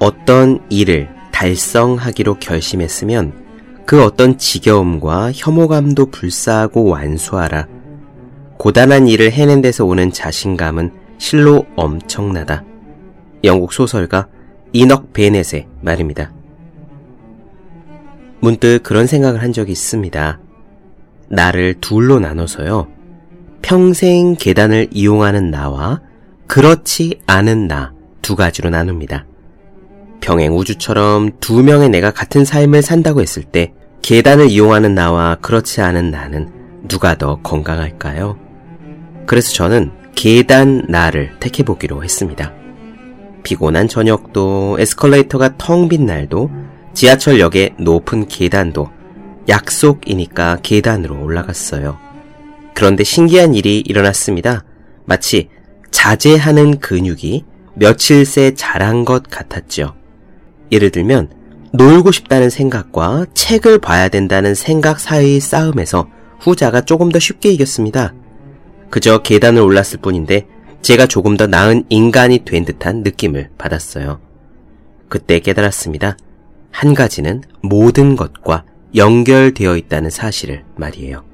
어떤 일을 달성하기로 결심했으면 그 어떤 지겨움과 혐오감도 불사하고 완수하라. 고단한 일을 해낸 데서 오는 자신감은 실로 엄청나다. 영국 소설가 이넉 베넷의 말입니다. 문득 그런 생각을 한 적이 있습니다. 나를 둘로 나눠서요. 평생 계단을 이용하는 나와 그렇지 않은 나 두 가지로 나눕니다. 평행 우주처럼 두 명의 내가 같은 삶을 산다고 했을 때 계단을 이용하는 나와 그렇지 않은 나는 누가 더 건강할까요? 그래서 저는 계단 나를 택해보기로 했습니다. 피곤한 저녁도 에스컬레이터가 텅 빈 날도 지하철역의 높은 계단도 약속이니까 계단으로 올라갔어요. 그런데 신기한 일이 일어났습니다. 마치 자제하는 근육이 며칠 새 자란 것 같았죠. 예를 들면 놀고 싶다는 생각과 책을 봐야 된다는 생각 사이의 싸움에서 후자가 조금 더 쉽게 이겼습니다. 그저 계단을 올랐을 뿐인데 제가 조금 더 나은 인간이 된 듯한 느낌을 받았어요. 그때 깨달았습니다. 한 가지는 모든 것과 연결되어 있다는 사실을 말이에요.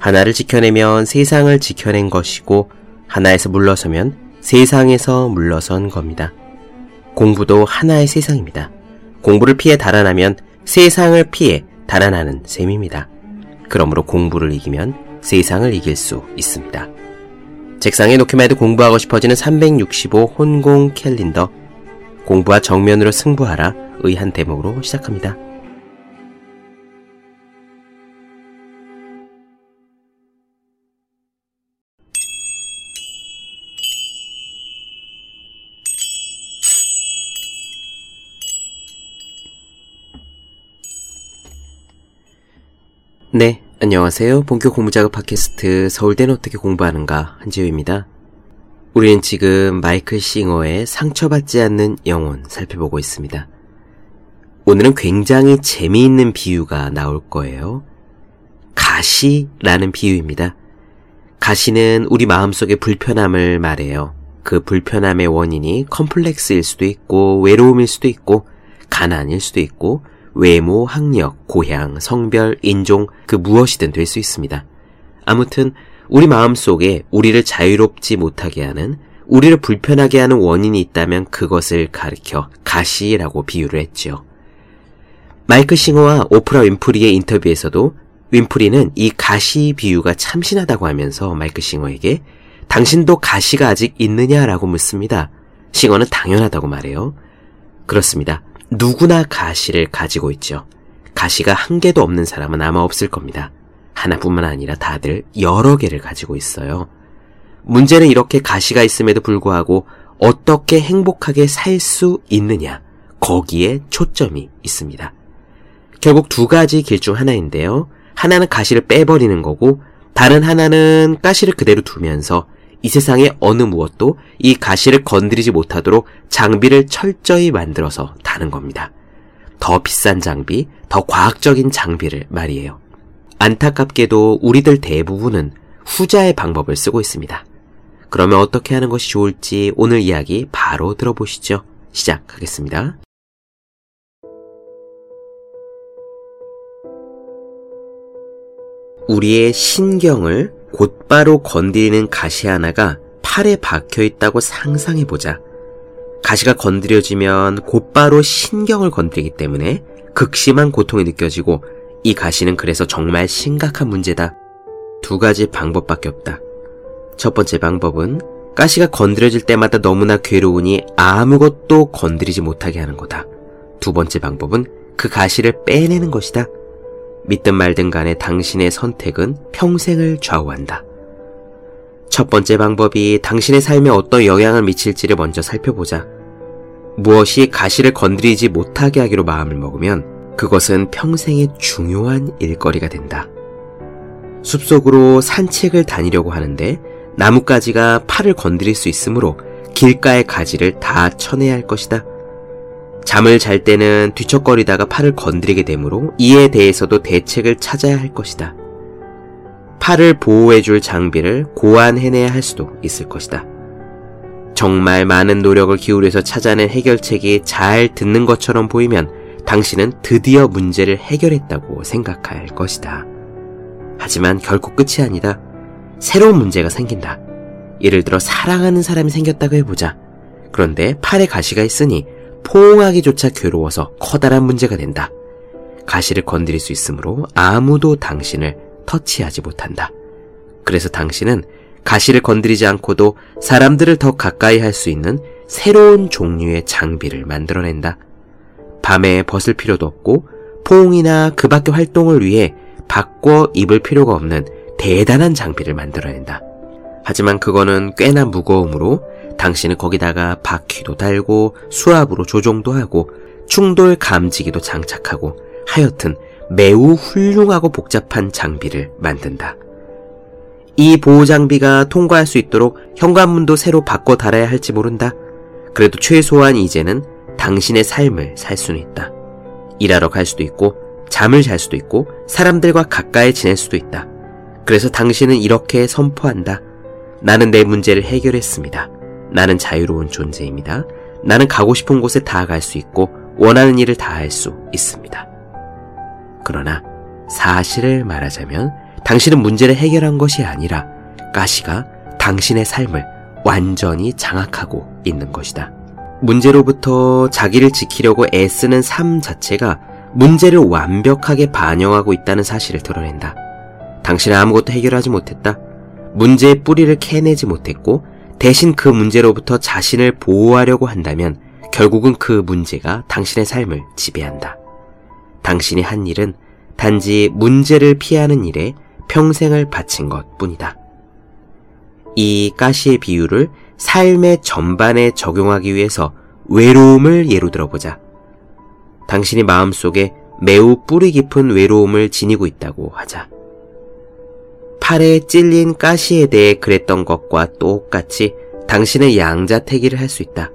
하나를 지켜내면 세상을 지켜낸 것이고 하나에서 물러서면 세상에서 물러선 겁니다. 공부도 하나의 세상입니다. 공부를 피해 달아나면 세상을 피해 달아나는 셈입니다. 그러므로 공부를 이기면 세상을 이길 수 있습니다. 책상에 놓기만 해도 공부하고 싶어지는 365 혼공 캘린더 공부와 정면으로 승부하라 의한 대목으로 시작합니다. 네, 안녕하세요. 본격 공부작업 팟캐스트 서울대는 어떻게 공부하는가 한지우입니다. 우리는 지금 마이클 싱어의 상처받지 않는 영혼 살펴보고 있습니다. 오늘은 굉장히 재미있는 비유가 나올 거예요. 가시라는 비유입니다. 가시는 우리 마음속의 불편함을 말해요. 그 불편함의 원인이 컴플렉스일 수도 있고 외로움일 수도 있고 가난일 수도 있고 외모, 학력, 고향, 성별, 인종, 그 무엇이든 될 수 있습니다. 아무튼 우리 마음 속에 우리를 자유롭지 못하게 하는 우리를 불편하게 하는 원인이 있다면 그것을 가리켜 가시라고 비유를 했죠. 마이크 싱어와 오프라 윈프리의 인터뷰에서도 윈프리는 이 가시 비유가 참신하다고 하면서 마이크 싱어에게 당신도 가시가 아직 있느냐라고 묻습니다. 싱어는 당연하다고 말해요. 그렇습니다. 누구나 가시를 가지고 있죠. 가시가 한 개도 없는 사람은 아마 없을 겁니다. 하나뿐만 아니라 다들 여러 개를 가지고 있어요. 문제는 이렇게 가시가 있음에도 불구하고 어떻게 행복하게 살 수 있느냐, 거기에 초점이 있습니다. 결국 두 가지 길 중 하나인데요. 하나는 가시를 빼버리는 거고, 다른 하나는 가시를 그대로 두면서 이 세상의 어느 무엇도 이 가시를 건드리지 못하도록 장비를 철저히 만들어서 다는 겁니다. 더 비싼 장비, 더 과학적인 장비를 말이에요. 안타깝게도 우리들 대부분은 후자의 방법을 쓰고 있습니다. 그러면 어떻게 하는 것이 좋을지 오늘 이야기 바로 들어보시죠. 시작하겠습니다. 우리의 신경을 곧바로 건드리는 가시 하나가 팔에 박혀 있다고 상상해 보자. 가시가 건드려지면 곧바로 신경을 건드리기 때문에 극심한 고통이 느껴지고 이 가시는 그래서 정말 심각한 문제다. 두 가지 방법밖에 없다. 첫 번째 방법은 가시가 건드려질 때마다 너무나 괴로우니 아무것도 건드리지 못하게 하는 거다. 두 번째 방법은 그 가시를 빼내는 것이다. 믿든 말든 간에 당신의 선택은 평생을 좌우한다. 첫 번째 방법이 당신의 삶에 어떤 영향을 미칠지를 먼저 살펴보자. 무엇이 가시를 건드리지 못하게 하기로 마음을 먹으면 그것은 평생의 중요한 일거리가 된다. 숲속으로 산책을 다니려고 하는데 나뭇가지가 팔을 건드릴 수 있으므로 길가의 가지를 다 쳐내야 할 것이다. 잠을 잘 때는 뒤척거리다가 팔을 건드리게 되므로 이에 대해서도 대책을 찾아야 할 것이다. 팔을 보호해줄 장비를 고안해내야 할 수도 있을 것이다. 정말 많은 노력을 기울여서 찾아낸 해결책이 잘 듣는 것처럼 보이면 당신은 드디어 문제를 해결했다고 생각할 것이다. 하지만 결코 끝이 아니다. 새로운 문제가 생긴다. 예를 들어 사랑하는 사람이 생겼다고 해보자. 그런데 팔에 가시가 있으니 포옹하기조차 괴로워서 커다란 문제가 된다. 가시를 건드릴 수 있으므로 아무도 당신을 터치하지 못한다. 그래서 당신은 가시를 건드리지 않고도 사람들을 더 가까이 할 수 있는 새로운 종류의 장비를 만들어낸다. 밤에 벗을 필요도 없고 포옹이나 그 밖의 활동을 위해 바꿔 입을 필요가 없는 대단한 장비를 만들어낸다. 하지만 그거는 꽤나 무거움으로 당신은 거기다가 바퀴도 달고 수압으로 조종도 하고 충돌 감지기도 장착하고 하여튼 매우 훌륭하고 복잡한 장비를 만든다. 이 보호 장비가 통과할 수 있도록 현관문도 새로 바꿔 달아야 할지 모른다. 그래도 최소한 이제는 당신의 삶을 살 수는 있다. 일하러 갈 수도 있고, 잠을 잘 수도 있고, 사람들과 가까이 지낼 수도 있다. 그래서 당신은 이렇게 선포한다. 나는 내 문제를 해결했습니다. 나는 자유로운 존재입니다. 나는 가고 싶은 곳에 다 갈 수 있고, 원하는 일을 다 할 수 있습니다. 그러나 사실을 말하자면 당신은 문제를 해결한 것이 아니라 가시가 당신의 삶을 완전히 장악하고 있는 것이다. 문제로부터 자기를 지키려고 애쓰는 삶 자체가 문제를 완벽하게 반영하고 있다는 사실을 드러낸다. 당신은 아무것도 해결하지 못했다. 문제의 뿌리를 캐내지 못했고 대신 그 문제로부터 자신을 보호하려고 한다면 결국은 그 문제가 당신의 삶을 지배한다. 당신이 한 일은 단지 문제를 피하는 일에 평생을 바친 것 뿐이다. 이 가시의 비유를 삶의 전반에 적용하기 위해서 외로움을 예로 들어보자. 당신이 마음속에 매우 뿌리 깊은 외로움을 지니고 있다고 하자. 팔에 찔린 가시에 대해 그랬던 것과 똑같이 당신은 양자택일을 할수 있다.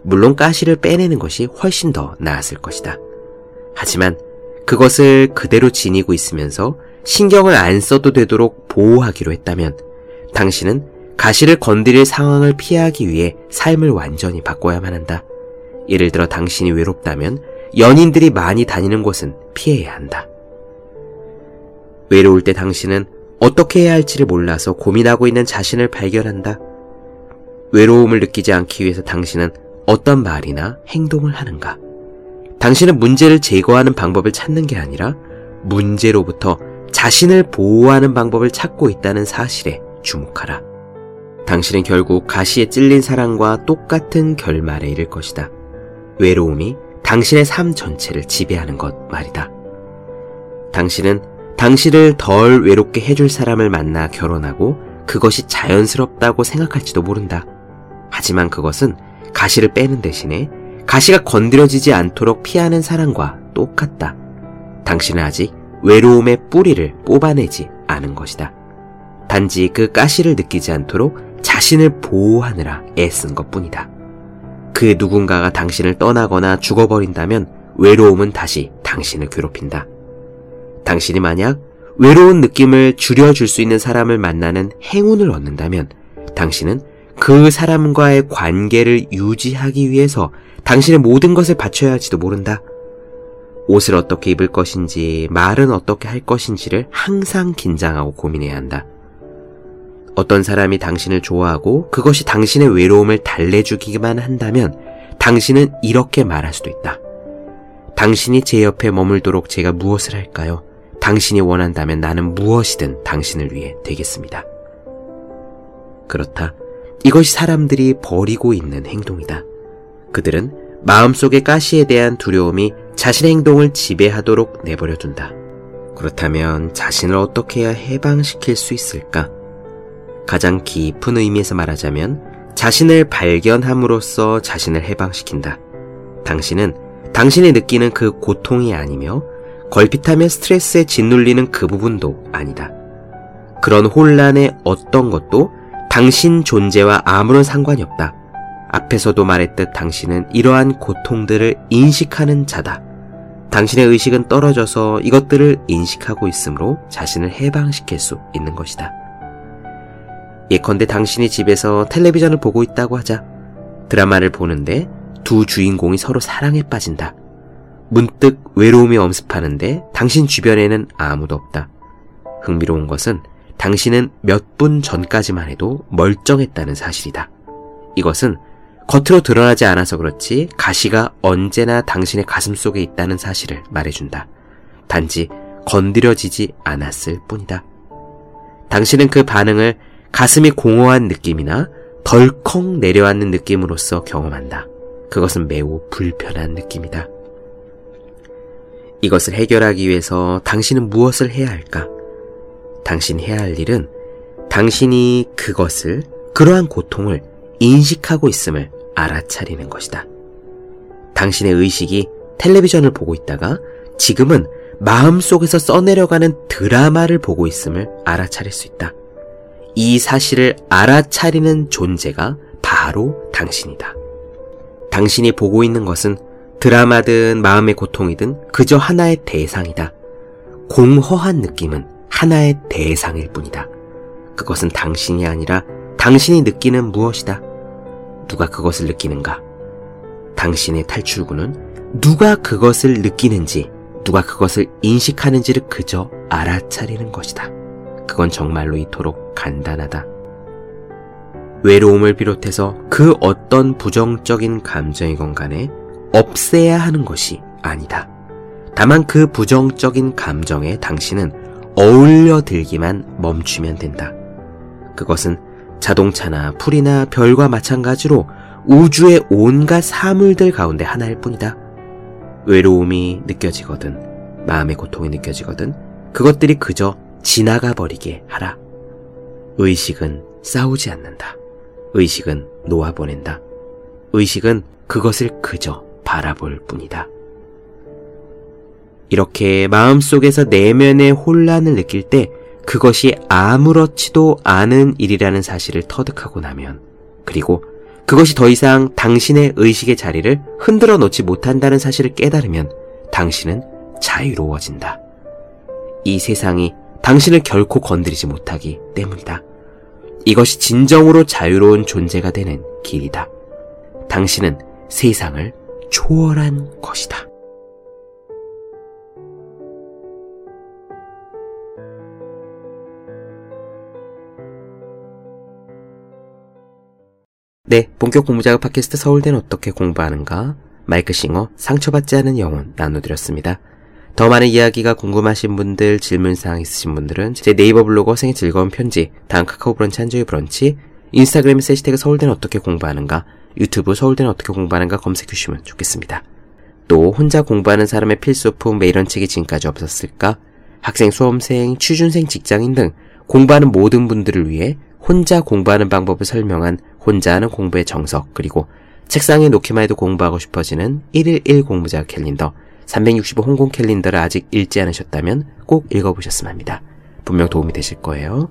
물론 가시를 빼내는 것이 훨씬 더 나았을 것이다. 하지만 그것을 그대로 지니고 있으면서 신경을 안 써도 되도록 보호하기로 했다면 당신은 가시를 건드릴 상황을 피하기 위해 삶을 완전히 바꿔야만 한다. 예를 들어 당신이 외롭다면 연인들이 많이 다니는 곳은 피해야 한다. 외로울 때 당신은 어떻게 해야 할지를 몰라서 고민하고 있는 자신을 발견한다. 외로움을 느끼지 않기 위해서 당신은 어떤 말이나 행동을 하는가? 당신은 문제를 제거하는 방법을 찾는 게 아니라 문제로부터 자신을 보호하는 방법을 찾고 있다는 사실에 주목하라. 당신은 결국 가시에 찔린 사랑과 똑같은 결말에 이를 것이다. 외로움이 당신의 삶 전체를 지배하는 것 말이다. 당신은 당신을 덜 외롭게 해줄 사람을 만나 결혼하고 그것이 자연스럽다고 생각할지도 모른다. 하지만 그것은 가시를 빼는 대신에 가시가 건드려지지 않도록 피하는 사랑과 똑같다. 당신은 아직 외로움의 뿌리를 뽑아내지 않은 것이다. 단지 그 가시를 느끼지 않도록 자신을 보호하느라 애쓴 것 뿐이다. 그 누군가가 당신을 떠나거나 죽어버린다면 외로움은 다시 당신을 괴롭힌다. 당신이 만약 외로운 느낌을 줄여줄 수 있는 사람을 만나는 행운을 얻는다면 당신은 그 사람과의 관계를 유지하기 위해서 당신의 모든 것을 바쳐야 할지도 모른다. 옷을 어떻게 입을 것인지, 말은 어떻게 할 것인지를 항상 긴장하고 고민해야 한다. 어떤 사람이 당신을 좋아하고 그것이 당신의 외로움을 달래주기만 한다면 당신은 이렇게 말할 수도 있다. 당신이 제 옆에 머물도록 제가 무엇을 할까요? 당신이 원한다면 나는 무엇이든 당신을 위해 되겠습니다. 그렇다. 이것이 사람들이 버리고 있는 행동이다. 그들은 마음속의 가시에 대한 두려움이 자신의 행동을 지배하도록 내버려둔다. 그렇다면 자신을 어떻게 해야 해방시킬 수 있을까? 가장 깊은 의미에서 말하자면 자신을 발견함으로써 자신을 해방시킨다. 당신은 당신이 느끼는 그 고통이 아니며 걸핏하면 스트레스에 짓눌리는 그 부분도 아니다. 그런 혼란의 어떤 것도 당신 존재와 아무런 상관이 없다. 앞에서도 말했듯 당신은 이러한 고통들을 인식하는 자다. 당신의 의식은 떨어져서 이것들을 인식하고 있으므로 자신을 해방시킬 수 있는 것이다. 예컨대 당신이 집에서 텔레비전을 보고 있다고 하자. 드라마를 보는데 두 주인공이 서로 사랑에 빠진다. 문득 외로움이 엄습하는데 당신 주변에는 아무도 없다. 흥미로운 것은 당신은 몇 분 전까지만 해도 멀쩡했다는 사실이다. 이것은 겉으로 드러나지 않아서 그렇지 가시가 언제나 당신의 가슴 속에 있다는 사실을 말해준다. 단지 건드려지지 않았을 뿐이다. 당신은 그 반응을 가슴이 공허한 느낌이나 덜컥 내려앉는 느낌으로써 경험한다. 그것은 매우 불편한 느낌이다. 이것을 해결하기 위해서 당신은 무엇을 해야 할까? 당신이 해야 할 일은 당신이 그것을, 그러한 고통을 인식하고 있음을 알아차리는 것이다. 당신의 의식이 텔레비전을 보고 있다가 지금은 마음속에서 써내려가는 드라마를 보고 있음을 알아차릴 수 있다. 이 사실을 알아차리는 존재가 바로 당신이다. 당신이 보고 있는 것은 드라마든 마음의 고통이든 그저 하나의 대상이다. 공허한 느낌은 하나의 대상일 뿐이다. 그것은 당신이 아니라 당신이 느끼는 무엇이다. 누가 그것을 느끼는가? 당신의 탈출구는 누가 그것을 느끼는지, 누가 그것을 인식하는지를 그저 알아차리는 것이다. 그건 정말로 이토록 간단하다. 외로움을 비롯해서 그 어떤 부정적인 감정이건 간에 없애야 하는 것이 아니다. 다만 그 부정적인 감정에 당신은 어울려 들기만 멈추면 된다. 그것은 자동차나 풀이나 별과 마찬가지로 우주의 온갖 사물들 가운데 하나일 뿐이다. 외로움이 느껴지거든, 마음의 고통이 느껴지거든, 그것들이 그저 지나가 버리게 하라. 의식은 싸우지 않는다. 의식은 놓아보낸다. 의식은 그것을 그저 바라볼 뿐이다. 이렇게 마음속에서 내면의 혼란을 느낄 때 그것이 아무렇지도 않은 일이라는 사실을 터득하고 나면 그리고 그것이 더 이상 당신의 의식의 자리를 흔들어 놓지 못한다는 사실을 깨달으면 당신은 자유로워진다. 이 세상이 당신을 결코 건드리지 못하기 때문이다. 이것이 진정으로 자유로운 존재가 되는 길이다. 당신은 세상을 초월한 것이다. 네, 본격 공부작업 팟캐스트 서울대는 어떻게 공부하는가? 마이크 싱어 상처받지 않은 영혼 나눠드렸습니다. 더 많은 이야기가 궁금하신 분들, 질문사항 있으신 분들은 제 네이버 블로그 생의 즐거운 편지, 다음 카카오 브런치 한주의 브런치, 인스타그램 세시태그 서울대는 어떻게 공부하는가, 유튜브 서울대는 어떻게 공부하는가 검색해 주시면 좋겠습니다. 또 혼자 공부하는 사람의 필수품 왜 이런 책이 지금까지 없었을까? 학생, 수험생, 취준생, 직장인 등 공부하는 모든 분들을 위해 혼자 공부하는 방법을 설명한 혼자 하는 공부의 정석 그리고 책상에 놓기만 해도 공부하고 싶어지는 1일1 공부자 캘린더 365 홍콩 캘린더를 아직 읽지 않으셨다면 꼭 읽어보셨으면 합니다. 분명 도움이 되실 거예요.